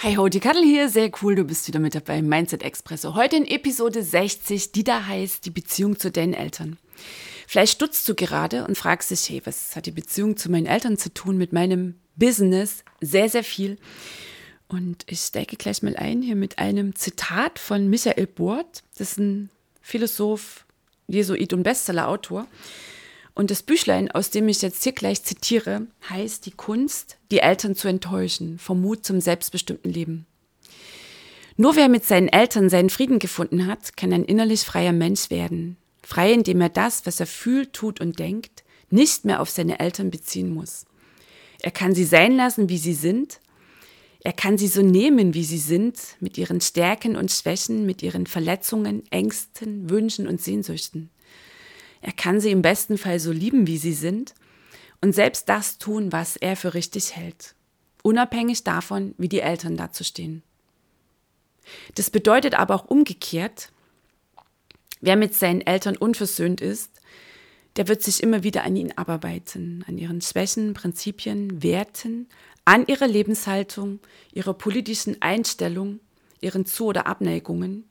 Hi ho, die Kattel hier, sehr cool, du bist wieder mit dabei im Mindset Expresso. Heute in Episode 60, die da heißt die Beziehung zu deinen Eltern. Vielleicht stutzt du gerade und fragst dich, hey, was hat die Beziehung zu meinen Eltern zu tun mit meinem Business? Sehr, sehr viel. Und ich steige gleich mal ein hier mit einem Zitat von Michael Bort. Das ist ein Philosoph, Jesuit und Bestsellerautor. autor und das Büchlein, aus dem ich jetzt hier gleich zitiere, heißt Die Kunst, die Eltern zu enttäuschen, vom Mut zum selbstbestimmten Leben. Nur wer mit seinen Eltern seinen Frieden gefunden hat, kann ein innerlich freier Mensch werden. Frei, indem er das, was er fühlt, tut und denkt, nicht mehr auf seine Eltern beziehen muss. Er kann sie sein lassen, wie sie sind. Er kann sie so nehmen, wie sie sind, mit ihren Stärken und Schwächen, mit ihren Verletzungen, Ängsten, Wünschen und Sehnsüchten. Er kann sie im besten Fall so lieben, wie sie sind und selbst das tun, was er für richtig hält, unabhängig davon, wie die Eltern dazu stehen. Das bedeutet aber auch umgekehrt, wer mit seinen Eltern unversöhnt ist, der wird sich immer wieder an ihnen abarbeiten, an ihren Schwächen, Prinzipien, Werten, an ihrer Lebenshaltung, ihrer politischen Einstellung, ihren Zu- oder Abneigungen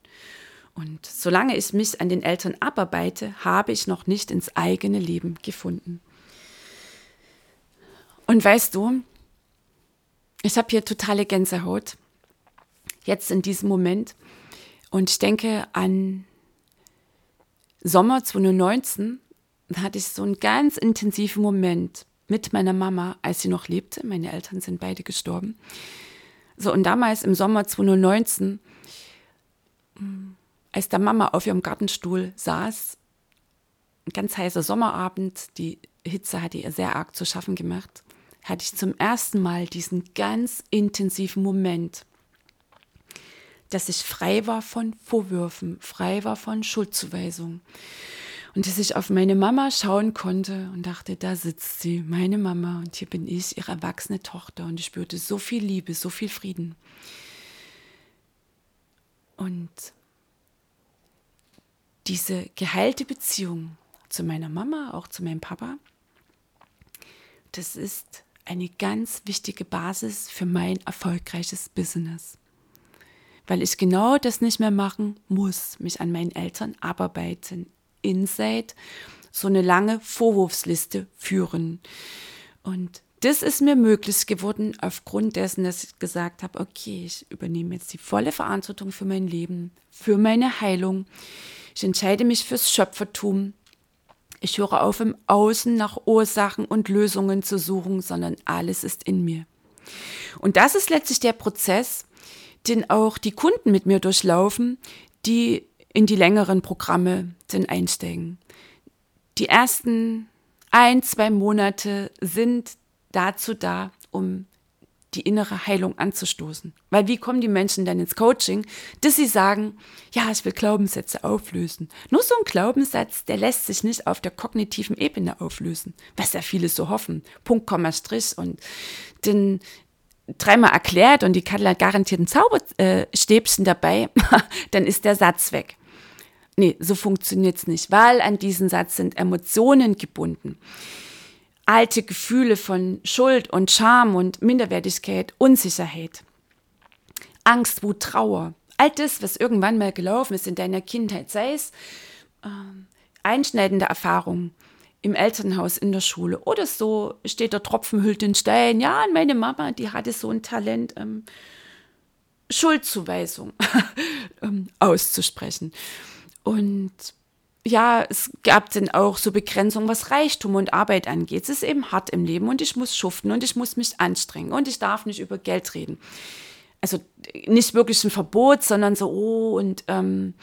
und solange ich mich an den Eltern abarbeite, habe ich noch nicht ins eigene Leben gefunden. Und weißt du, ich habe hier totale Gänsehaut, jetzt in diesem Moment. Und ich denke an Sommer 2019, da hatte ich so einen ganz intensiven Moment mit meiner Mama, als sie noch lebte. Meine Eltern sind beide gestorben. So, und damals im Sommer 2019 als der Mama auf ihrem Gartenstuhl saß, ein ganz heißer Sommerabend, die Hitze hatte ihr sehr arg zu schaffen gemacht, hatte ich zum ersten Mal diesen ganz intensiven Moment, dass ich frei war von Vorwürfen, frei war von Schuldzuweisung. Und dass ich auf meine Mama schauen konnte und dachte, da sitzt sie, meine Mama, und hier bin ich, ihre erwachsene Tochter. Und ich spürte so viel Liebe, so viel Frieden. Und diese geheilte Beziehung zu meiner Mama, auch zu meinem Papa, das ist eine ganz wichtige Basis für mein erfolgreiches Business. Weil ich genau das nicht mehr machen muss, mich an meinen Eltern abarbeiten, inside so eine lange Vorwurfsliste führen. Und das ist mir möglich geworden aufgrund dessen, dass ich gesagt habe, okay, ich übernehme jetzt die volle Verantwortung für mein Leben, für meine Heilung. Ich entscheide mich fürs Schöpfertum. Ich höre auf, im Außen nach Ursachen und Lösungen zu suchen, sondern alles ist in mir. Und das ist letztlich der Prozess, den auch die Kunden mit mir durchlaufen, die in die längeren Programme dann einsteigen. Die ersten ein, zwei Monate sind dazu da, um die innere Heilung anzustoßen. Weil wie kommen die Menschen dann ins Coaching, dass sie sagen, ja, ich will Glaubenssätze auflösen. Nur so ein Glaubenssatz, der lässt sich nicht auf der kognitiven Ebene auflösen, was ja viele so hoffen. Punkt, Komma, Strich und den dreimal erklärt und die Kattel hat garantiert ein Zauberstäbchen dabei, dann ist der Satz weg. Nee, so funktioniert es nicht, weil an diesen Satz sind Emotionen gebunden alte Gefühle von Schuld und Scham und Minderwertigkeit, Unsicherheit, Angst, Wut, Trauer, all das, was irgendwann mal gelaufen ist in deiner Kindheit, sei es äh, einschneidende Erfahrungen im Elternhaus, in der Schule oder so steht der Tropfen hüllt den Stein. Ja, meine Mama, die hatte so ein Talent, ähm, Schuldzuweisung ähm, auszusprechen. Und ja, es gab dann auch so Begrenzungen, was Reichtum und Arbeit angeht. Es ist eben hart im Leben und ich muss schuften und ich muss mich anstrengen und ich darf nicht über Geld reden. Also nicht wirklich ein Verbot, sondern so, oh, und ähm,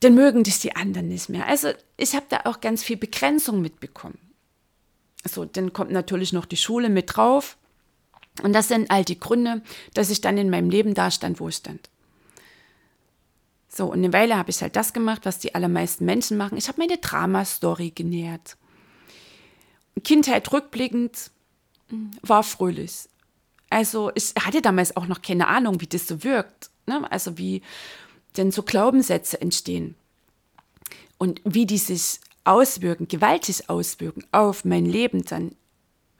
dann mögen dich die anderen nicht mehr. Also ich habe da auch ganz viel Begrenzung mitbekommen. So, dann kommt natürlich noch die Schule mit drauf. Und das sind all die Gründe, dass ich dann in meinem Leben da stand, wo ich stand. So, und eine Weile habe ich halt das gemacht, was die allermeisten Menschen machen. Ich habe meine Drama-Story genährt. Kindheit rückblickend hm, war fröhlich. Also ich hatte damals auch noch keine Ahnung, wie das so wirkt. Ne? Also wie denn so Glaubenssätze entstehen und wie die sich auswirken, gewaltig auswirken auf mein Leben dann,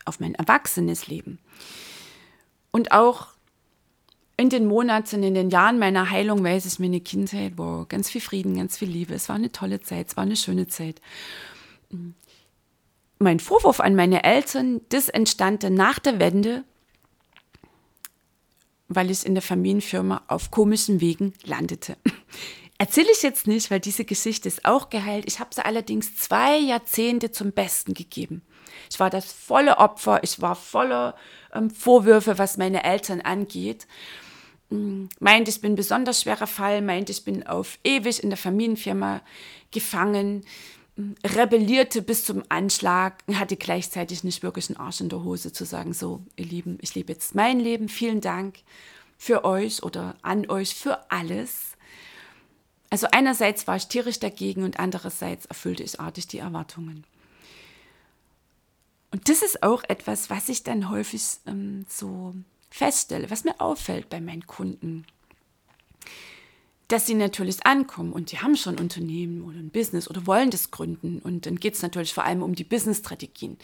auf mein erwachsenes Leben. Und auch in den Monaten, in den Jahren meiner Heilung weiß ich meine Kindheit, wow, ganz viel Frieden, ganz viel Liebe. Es war eine tolle Zeit, es war eine schöne Zeit. Mein Vorwurf an meine Eltern, das entstand dann nach der Wende, weil ich in der Familienfirma auf komischen Wegen landete. Erzähle ich jetzt nicht, weil diese Geschichte ist auch geheilt. Ich habe sie allerdings zwei Jahrzehnte zum Besten gegeben. Ich war das volle Opfer, ich war voller ähm, Vorwürfe, was meine Eltern angeht. Meint, ich bin ein besonders schwerer Fall, meint, ich bin auf ewig in der Familienfirma gefangen, rebellierte bis zum Anschlag, hatte gleichzeitig nicht wirklich einen Arsch in der Hose zu sagen, so, ihr Lieben, ich lebe jetzt mein Leben, vielen Dank für euch oder an euch für alles. Also einerseits war ich tierisch dagegen und andererseits erfüllte ich artig die Erwartungen. Und das ist auch etwas, was ich dann häufig ähm, so feststelle, was mir auffällt bei meinen Kunden. Dass sie natürlich ankommen und die haben schon Unternehmen oder ein Business oder wollen das gründen. Und dann geht es natürlich vor allem um die Business-Strategien.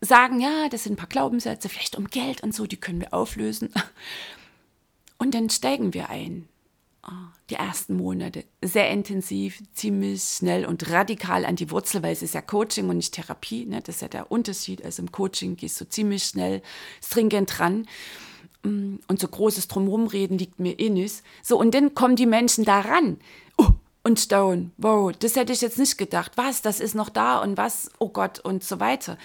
Sagen, ja, das sind ein paar Glaubenssätze, vielleicht um Geld und so, die können wir auflösen. Und dann steigen wir ein die ersten Monate sehr intensiv, ziemlich schnell und radikal an die Wurzel, weil es ist ja Coaching und nicht Therapie. Ne? Das ist ja der Unterschied. Also im Coaching gehst du ziemlich schnell stringent dran. Mm, und so großes Drumherumreden liegt mir eh nicht. So, und dann kommen die Menschen da ran. Oh, und staunen. Wow, das hätte ich jetzt nicht gedacht. Was, das ist noch da und was, oh Gott, und so weiter.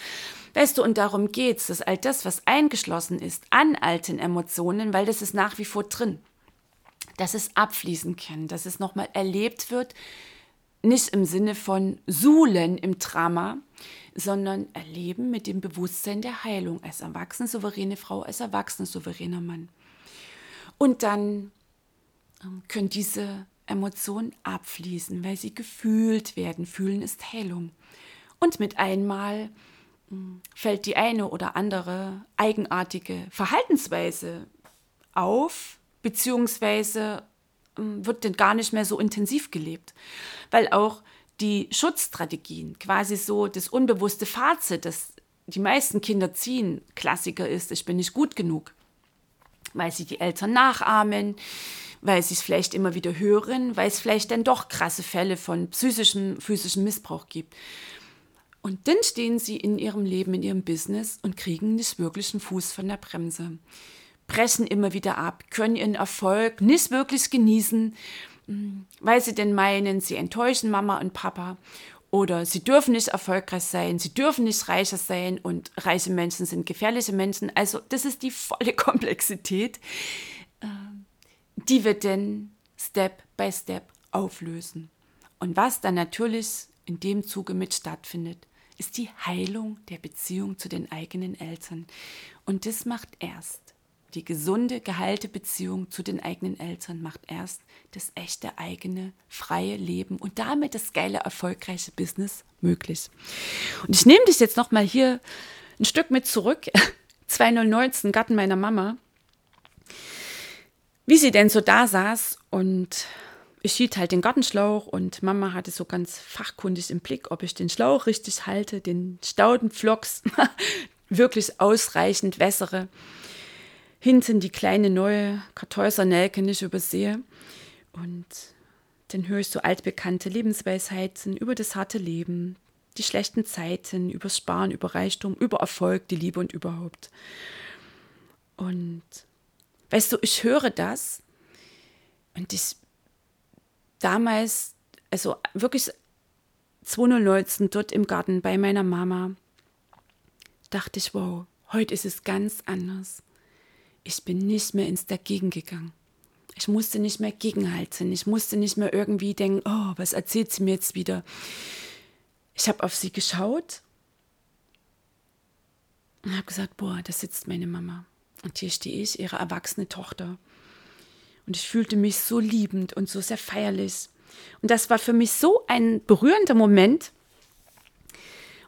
Weißt du, und darum geht es, dass all das, was eingeschlossen ist an alten Emotionen, weil das ist nach wie vor drin dass es abfließen kann, dass es nochmal erlebt wird, nicht im Sinne von Suhlen im Drama, sondern erleben mit dem Bewusstsein der Heilung als erwachsene souveräne Frau, als erwachsener souveräner Mann. Und dann ähm, können diese Emotionen abfließen, weil sie gefühlt werden. Fühlen ist Heilung. Und mit einmal hm, fällt die eine oder andere eigenartige Verhaltensweise auf, beziehungsweise wird denn gar nicht mehr so intensiv gelebt, weil auch die Schutzstrategien, quasi so das unbewusste Fazit, das die meisten Kinder ziehen, Klassiker ist, ich bin nicht gut genug, weil sie die Eltern nachahmen, weil sie es vielleicht immer wieder hören, weil es vielleicht dann doch krasse Fälle von psychischem, physischem Missbrauch gibt. Und dann stehen sie in ihrem Leben, in ihrem Business und kriegen nicht wirklich einen Fuß von der Bremse brechen immer wieder ab, können ihren Erfolg nicht wirklich genießen, mm, weil sie denn meinen, sie enttäuschen Mama und Papa oder sie dürfen nicht erfolgreich sein, sie dürfen nicht reicher sein und reiche Menschen sind gefährliche Menschen. Also das ist die volle Komplexität, ähm, die wir denn Step by Step auflösen. Und was dann natürlich in dem Zuge mit stattfindet, ist die Heilung der Beziehung zu den eigenen Eltern. Und das macht erst die gesunde, geheilte Beziehung zu den eigenen Eltern macht erst das echte eigene, freie Leben und damit das geile, erfolgreiche Business möglich. Und ich nehme dich jetzt nochmal hier ein Stück mit zurück. 2019, Garten meiner Mama. Wie sie denn so da saß und ich schied halt den Gartenschlauch und Mama hatte so ganz fachkundig im Blick, ob ich den Schlauch richtig halte, den Staudenflocks wirklich ausreichend wässere hinten die kleine neue Kartäusernelke nicht übersehe. Und dann höre ich so altbekannte Lebensweisheiten über das harte Leben, die schlechten Zeiten, über Sparen, über Reichtum, über Erfolg, die Liebe und überhaupt. Und weißt du, ich höre das und ich damals, also wirklich 2019 dort im Garten bei meiner Mama, dachte ich, wow, heute ist es ganz anders ich bin nicht mehr ins Dagegen gegangen. Ich musste nicht mehr gegenhalten. Ich musste nicht mehr irgendwie denken, oh, was erzählt sie mir jetzt wieder? Ich habe auf sie geschaut und habe gesagt, boah, da sitzt meine Mama. Und hier stehe ich, ihre erwachsene Tochter. Und ich fühlte mich so liebend und so sehr feierlich. Und das war für mich so ein berührender Moment.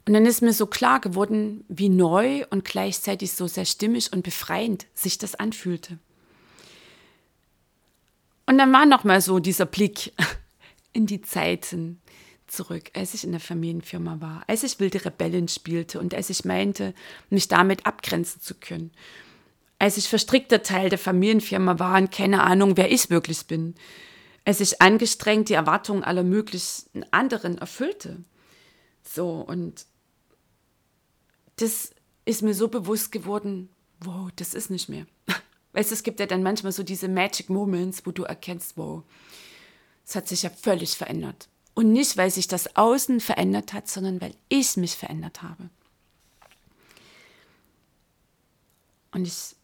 Und dann ist mir so klar geworden, wie neu und gleichzeitig so sehr stimmig und befreiend sich das anfühlte. Und dann war noch mal so dieser Blick in die Zeiten zurück, als ich in der Familienfirma war, als ich wilde Rebellen spielte und als ich meinte, mich damit abgrenzen zu können. Als ich verstrickter Teil der Familienfirma war und keine Ahnung, wer ich wirklich bin. Als ich angestrengt die Erwartungen aller möglichen anderen erfüllte. So, und das ist mir so bewusst geworden, wow, das ist nicht mehr. Weißt du, es gibt ja dann manchmal so diese Magic Moments, wo du erkennst, wow, es hat sich ja völlig verändert. Und nicht, weil sich das Außen verändert hat, sondern weil ich mich verändert habe. Und ich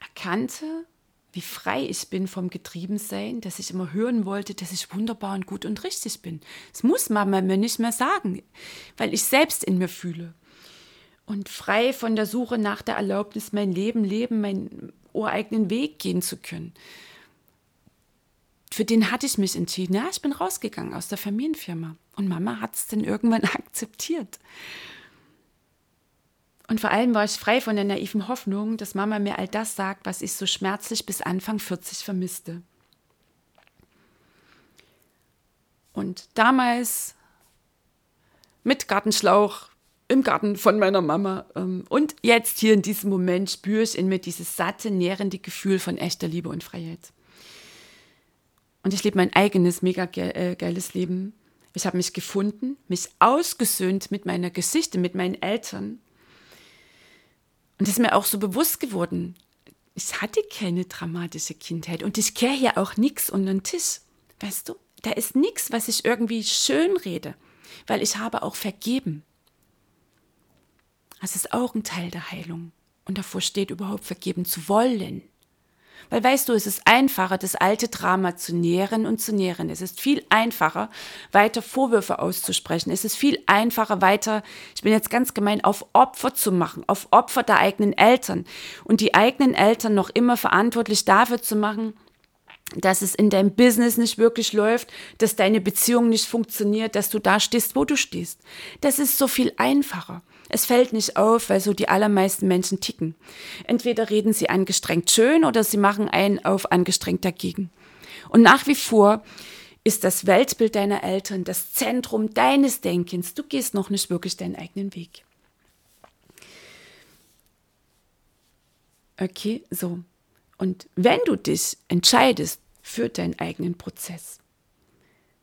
erkannte, wie frei ich bin vom Getriebensein, dass ich immer hören wollte, dass ich wunderbar und gut und richtig bin. Das muss Mama mir nicht mehr sagen, weil ich selbst in mir fühle und frei von der Suche nach der Erlaubnis, mein Leben leben, meinen ureigenen Weg gehen zu können. Für den hatte ich mich entschieden. Ja, ich bin rausgegangen aus der Familienfirma. Und Mama hat es dann irgendwann akzeptiert. Und vor allem war ich frei von der naiven Hoffnung, dass Mama mir all das sagt, was ich so schmerzlich bis Anfang 40 vermisste. Und damals mit Gartenschlauch im Garten von meiner Mama. Ähm, und jetzt hier in diesem Moment spüre ich in mir dieses satte, nährende Gefühl von echter Liebe und Freiheit. Und ich lebe mein eigenes, mega äh, geiles Leben. Ich habe mich gefunden, mich ausgesöhnt mit meiner Geschichte, mit meinen Eltern. Und es ist mir auch so bewusst geworden, ich hatte keine dramatische Kindheit und ich kehre hier auch nichts unter den Tisch. Weißt du, da ist nichts, was ich irgendwie schön rede, weil ich habe auch vergeben. Das ist auch ein Teil der Heilung. Und davor steht überhaupt vergeben zu wollen. Weil weißt du, es ist einfacher, das alte Drama zu nähren und zu nähren. Es ist viel einfacher, weiter Vorwürfe auszusprechen. Es ist viel einfacher, weiter, ich bin jetzt ganz gemein, auf Opfer zu machen, auf Opfer der eigenen Eltern. Und die eigenen Eltern noch immer verantwortlich dafür zu machen, dass es in deinem Business nicht wirklich läuft, dass deine Beziehung nicht funktioniert, dass du da stehst, wo du stehst. Das ist so viel einfacher. Es fällt nicht auf, weil so die allermeisten Menschen ticken. Entweder reden sie angestrengt schön oder sie machen einen auf angestrengt dagegen. Und nach wie vor ist das Weltbild deiner Eltern das Zentrum deines Denkens. Du gehst noch nicht wirklich deinen eigenen Weg. Okay, so. Und wenn du dich entscheidest für deinen eigenen Prozess,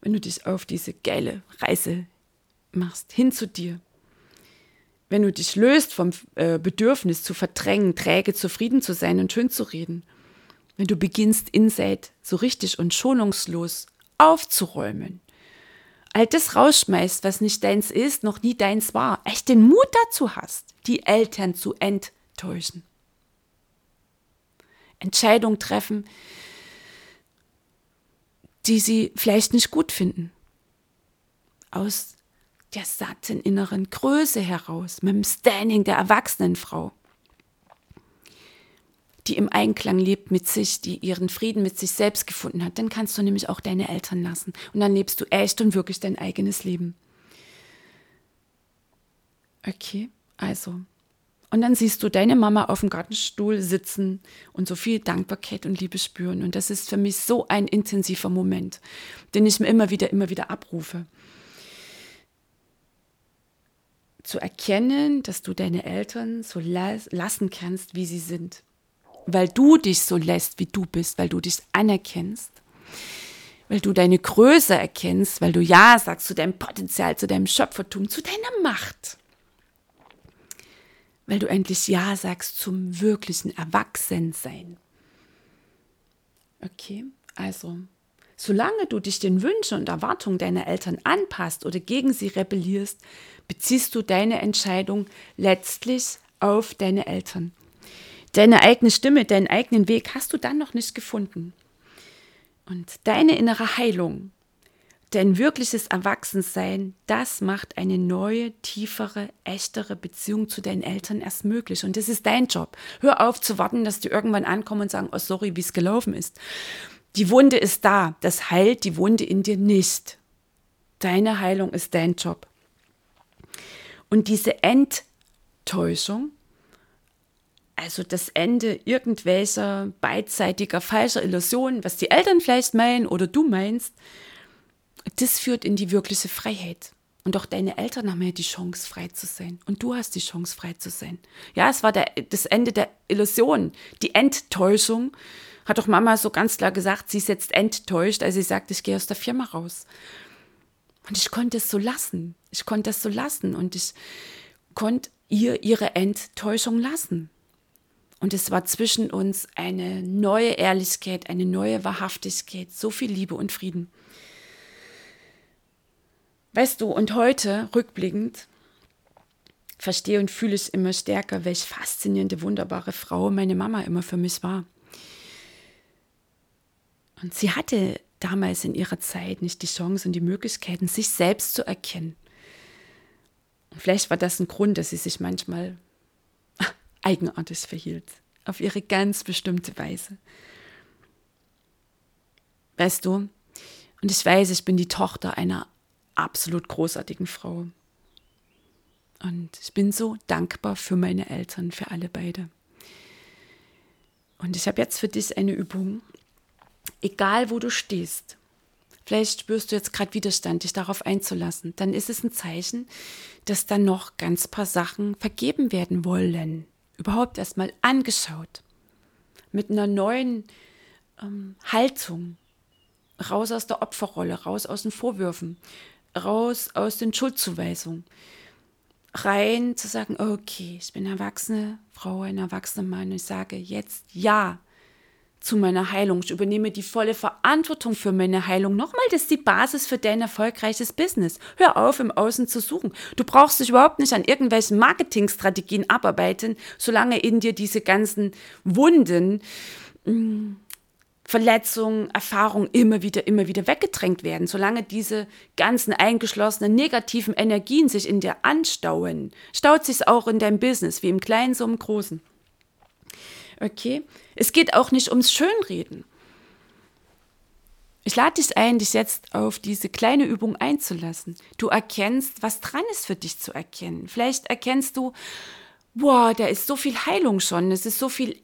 wenn du dich auf diese geile Reise machst, hin zu dir, wenn du dich löst vom äh, Bedürfnis zu verdrängen, träge, zufrieden zu sein und schön zu reden, wenn du beginnst, Inside so richtig und schonungslos aufzuräumen, all das rausschmeißt, was nicht deins ist, noch nie deins war, echt den Mut dazu hast, die Eltern zu enttäuschen. Entscheidungen treffen, die sie vielleicht nicht gut finden. Aus der satten inneren Größe heraus, mit dem Standing der erwachsenen Frau, die im Einklang lebt mit sich, die ihren Frieden mit sich selbst gefunden hat, dann kannst du nämlich auch deine Eltern lassen und dann lebst du echt und wirklich dein eigenes Leben. Okay, also. Und dann siehst du deine Mama auf dem Gartenstuhl sitzen und so viel Dankbarkeit und Liebe spüren. Und das ist für mich so ein intensiver Moment, den ich mir immer wieder, immer wieder abrufe zu erkennen, dass du deine Eltern so lassen kannst, wie sie sind. Weil du dich so lässt, wie du bist, weil du dich anerkennst, weil du deine Größe erkennst, weil du Ja sagst zu deinem Potenzial, zu deinem Schöpfertum, zu deiner Macht. Weil du endlich Ja sagst zum wirklichen Erwachsensein. Okay, also Solange du dich den Wünschen und Erwartungen deiner Eltern anpasst oder gegen sie rebellierst, beziehst du deine Entscheidung letztlich auf deine Eltern. Deine eigene Stimme, deinen eigenen Weg hast du dann noch nicht gefunden. Und deine innere Heilung, dein wirkliches Erwachsensein, das macht eine neue, tiefere, echtere Beziehung zu deinen Eltern erst möglich. Und das ist dein Job. Hör auf zu warten, dass die irgendwann ankommen und sagen, oh sorry, wie es gelaufen ist. Die Wunde ist da. Das heilt die Wunde in dir nicht. Deine Heilung ist dein Job. Und diese Enttäuschung, also das Ende irgendwelcher beidseitiger falscher Illusionen, was die Eltern vielleicht meinen oder du meinst, das führt in die wirkliche Freiheit. Und auch deine Eltern haben ja die Chance, frei zu sein. Und du hast die Chance, frei zu sein. Ja, es war der, das Ende der Illusion, die Enttäuschung. Hat doch Mama so ganz klar gesagt, sie ist jetzt enttäuscht, als sie sagt, ich gehe aus der Firma raus. Und ich konnte es so lassen. Ich konnte es so lassen. Und ich konnte ihr ihre Enttäuschung lassen. Und es war zwischen uns eine neue Ehrlichkeit, eine neue Wahrhaftigkeit, so viel Liebe und Frieden. Weißt du, und heute, rückblickend, verstehe und fühle ich immer stärker, welch faszinierende, wunderbare Frau meine Mama immer für mich war. Und sie hatte damals in ihrer Zeit nicht die Chance und die Möglichkeiten, sich selbst zu erkennen. Und vielleicht war das ein Grund, dass sie sich manchmal eigenartig verhielt, auf ihre ganz bestimmte Weise. Weißt du, und ich weiß, ich bin die Tochter einer absolut großartigen Frau. Und ich bin so dankbar für meine Eltern, für alle beide. Und ich habe jetzt für dich eine Übung, egal wo du stehst. Vielleicht spürst du jetzt gerade Widerstand, dich darauf einzulassen. Dann ist es ein Zeichen, dass dann noch ganz paar Sachen vergeben werden wollen überhaupt erstmal angeschaut, mit einer neuen ähm, Haltung, raus aus der Opferrolle, raus aus den Vorwürfen, raus aus den Schuldzuweisungen, rein zu sagen, okay, ich bin erwachsene Frau, ein erwachsener Mann und ich sage jetzt ja zu meiner Heilung. Ich übernehme die volle Verantwortung für meine Heilung. Nochmal, das ist die Basis für dein erfolgreiches Business. Hör auf, im Außen zu suchen. Du brauchst dich überhaupt nicht an irgendwelchen Marketingstrategien abarbeiten, solange in dir diese ganzen Wunden, mm, Verletzungen, Erfahrungen immer wieder, immer wieder weggedrängt werden. Solange diese ganzen eingeschlossenen negativen Energien sich in dir anstauen, staut sich auch in deinem Business, wie im Kleinen so im Großen. Okay? Es geht auch nicht ums Schönreden. Ich lade dich ein, dich jetzt auf diese kleine Übung einzulassen. Du erkennst, was dran ist für dich zu erkennen. Vielleicht erkennst du, boah, da ist so viel Heilung schon, es ist so viel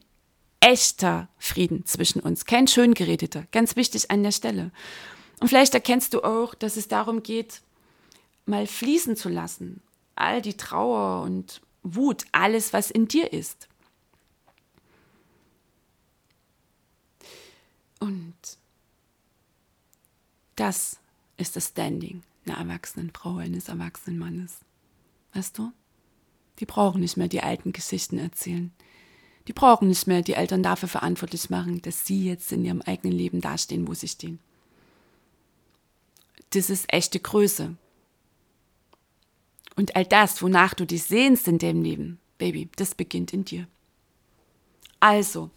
echter Frieden zwischen uns, kein schön geredeter, ganz wichtig an der Stelle. Und vielleicht erkennst du auch, dass es darum geht, mal fließen zu lassen, all die Trauer und Wut, alles, was in dir ist. Und das ist das Standing einer erwachsenen Frau, eines erwachsenen Mannes. Weißt du? Die brauchen nicht mehr die alten Geschichten erzählen. Die brauchen nicht mehr die Eltern dafür verantwortlich machen, dass sie jetzt in ihrem eigenen Leben dastehen, wo sie stehen. Das ist echte Größe. Und all das, wonach du dich sehnst in dem Leben, Baby, das beginnt in dir. Also,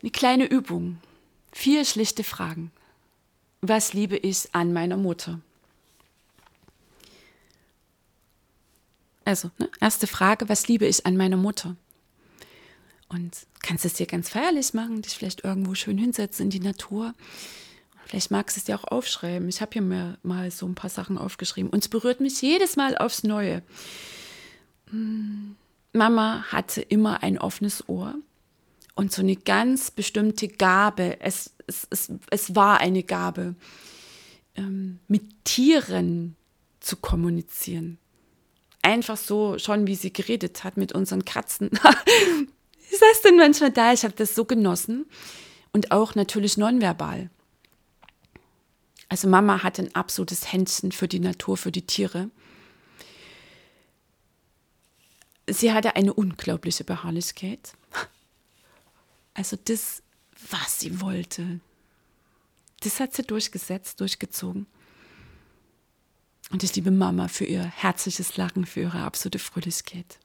eine kleine Übung. Vier schlichte Fragen. Was liebe ich an meiner Mutter? Also, ne, erste Frage, was liebe ich an meiner Mutter? Und kannst es dir ganz feierlich machen, dich vielleicht irgendwo schön hinsetzen in die Natur. Vielleicht magst du es dir auch aufschreiben. Ich habe hier mir mal so ein paar Sachen aufgeschrieben. Und es berührt mich jedes Mal aufs Neue. Hm, Mama hatte immer ein offenes Ohr und so eine ganz bestimmte Gabe. Es, es, es, es war eine Gabe, ähm, mit Tieren zu kommunizieren. Einfach so, schon wie sie geredet hat mit unseren Katzen. ich saß dann manchmal da, ich habe das so genossen. Und auch natürlich nonverbal. Also Mama hatte ein absolutes Händchen für die Natur, für die Tiere. Sie hatte eine unglaubliche Beharrlichkeit. Also das, was sie wollte, das hat sie durchgesetzt, durchgezogen. Und ich liebe Mama für ihr herzliches Lachen, für ihre absolute Fröhlichkeit.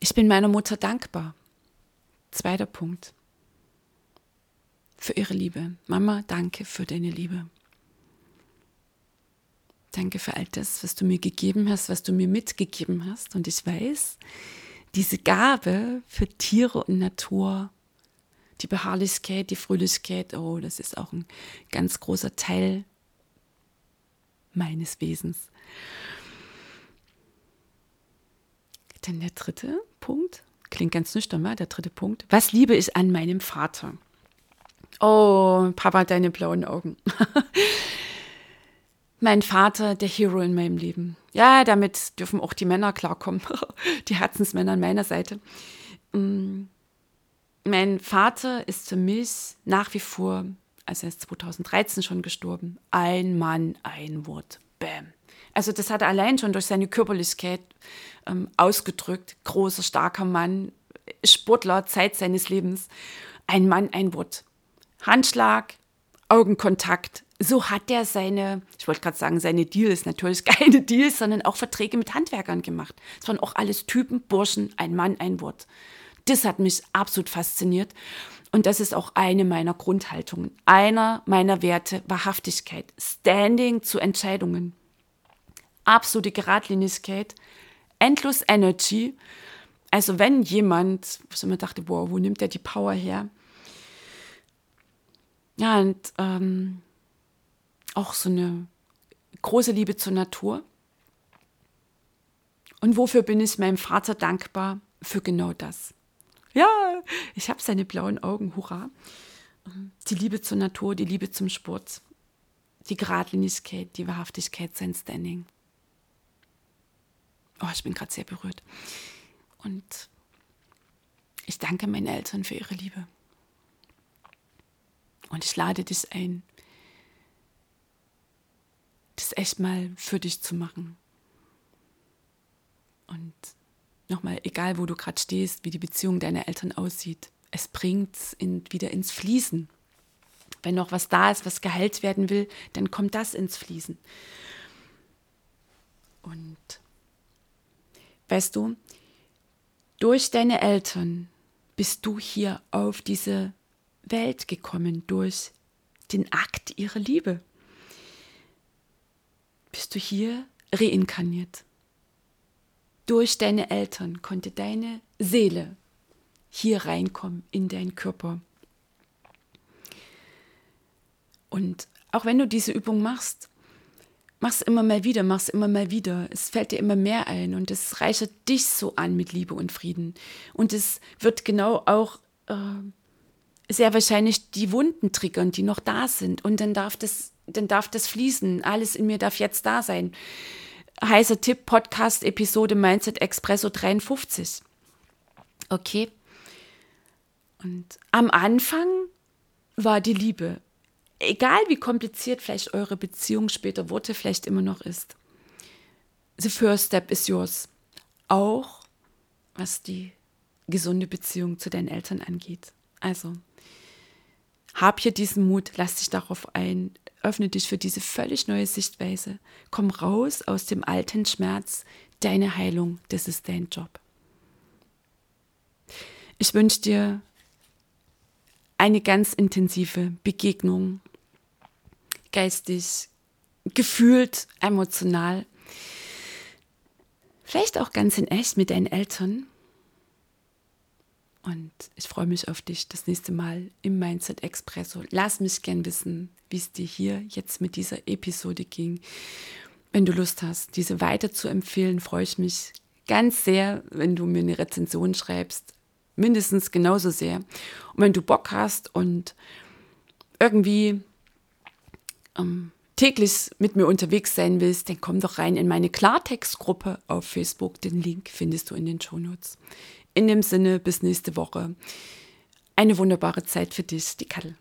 Ich bin meiner Mutter dankbar. Zweiter Punkt. Für ihre Liebe. Mama, danke für deine Liebe. Danke für all das, was du mir gegeben hast, was du mir mitgegeben hast. Und ich weiß, diese Gabe für Tiere und Natur, die Beharrlichkeit, die Fröhlichkeit, oh, das ist auch ein ganz großer Teil meines Wesens. Denn der dritte Punkt, klingt ganz nüchtern, mal, der dritte Punkt. Was liebe ich an meinem Vater? Oh, Papa, deine blauen Augen. mein Vater, der Hero in meinem Leben. Ja, damit dürfen auch die Männer klarkommen. die Herzensmänner an meiner Seite. Mm, mein Vater ist für mich nach wie vor, also er ist 2013 schon gestorben, ein Mann, ein Wort. Bäm. Also das hat er allein schon durch seine Körperlichkeit ähm, ausgedrückt. Großer, starker Mann, Sportler, Zeit seines Lebens. Ein Mann, ein Wort. Handschlag, Augenkontakt. So hat er seine, ich wollte gerade sagen, seine Deals, natürlich keine Deals, sondern auch Verträge mit Handwerkern gemacht. Es waren auch alles Typen, Burschen, ein Mann, ein Wort. Das hat mich absolut fasziniert. Und das ist auch eine meiner Grundhaltungen. Einer meiner Werte, Wahrhaftigkeit, Standing zu Entscheidungen, absolute Geradlinigkeit, endlos Energy. Also wenn jemand, ich immer dachte, boah, wo nimmt der die Power her? Ja, und ähm, auch so eine große Liebe zur Natur. Und wofür bin ich meinem Vater dankbar? Für genau das. Ja, ich habe seine blauen Augen, hurra. Die Liebe zur Natur, die Liebe zum Sport, die Geradlinigkeit, die Wahrhaftigkeit, sein Standing. Oh, ich bin gerade sehr berührt. Und ich danke meinen Eltern für ihre Liebe. Und ich lade dich ein, das echt mal für dich zu machen. Und nochmal, egal wo du gerade stehst, wie die Beziehung deiner Eltern aussieht, es bringt in, wieder ins Fließen. Wenn noch was da ist, was geheilt werden will, dann kommt das ins Fließen. Und weißt du, durch deine Eltern bist du hier auf diese Welt gekommen, durch den Akt ihrer Liebe. Bist du hier reinkarniert. Durch deine Eltern konnte deine Seele hier reinkommen in deinen Körper. Und auch wenn du diese Übung machst, machst immer mal wieder, machst immer mal wieder. Es fällt dir immer mehr ein und es reichert dich so an mit Liebe und Frieden. Und es wird genau auch äh, sehr wahrscheinlich die Wunden triggern, die noch da sind. Und dann darf das, dann darf das fließen. Alles in mir darf jetzt da sein heißer Tipp, Podcast, Episode Mindset Expresso 53. Okay. Und am Anfang war die Liebe. Egal wie kompliziert vielleicht eure Beziehung später wurde, vielleicht immer noch ist. The first step is yours. Auch was die gesunde Beziehung zu deinen Eltern angeht. Also, hab hier diesen Mut, lass dich darauf ein, öffne dich für diese völlig neue Sichtweise. Komm raus aus dem alten Schmerz. Deine Heilung, das ist dein Job. Ich wünsche dir eine ganz intensive Begegnung, geistig, gefühlt, emotional, vielleicht auch ganz in echt mit deinen Eltern und ich freue mich auf dich das nächste Mal im Mindset Expresso. Lass mich gern wissen, wie es dir hier jetzt mit dieser Episode ging. Wenn du Lust hast, diese weiter zu empfehlen, freue ich mich ganz sehr, wenn du mir eine Rezension schreibst. Mindestens genauso sehr. Und wenn du Bock hast und irgendwie ähm, täglich mit mir unterwegs sein willst, dann komm doch rein in meine Klartextgruppe auf Facebook. Den Link findest du in den Shownotes. In dem Sinne, bis nächste Woche. Eine wunderbare Zeit für dich, die Kattel.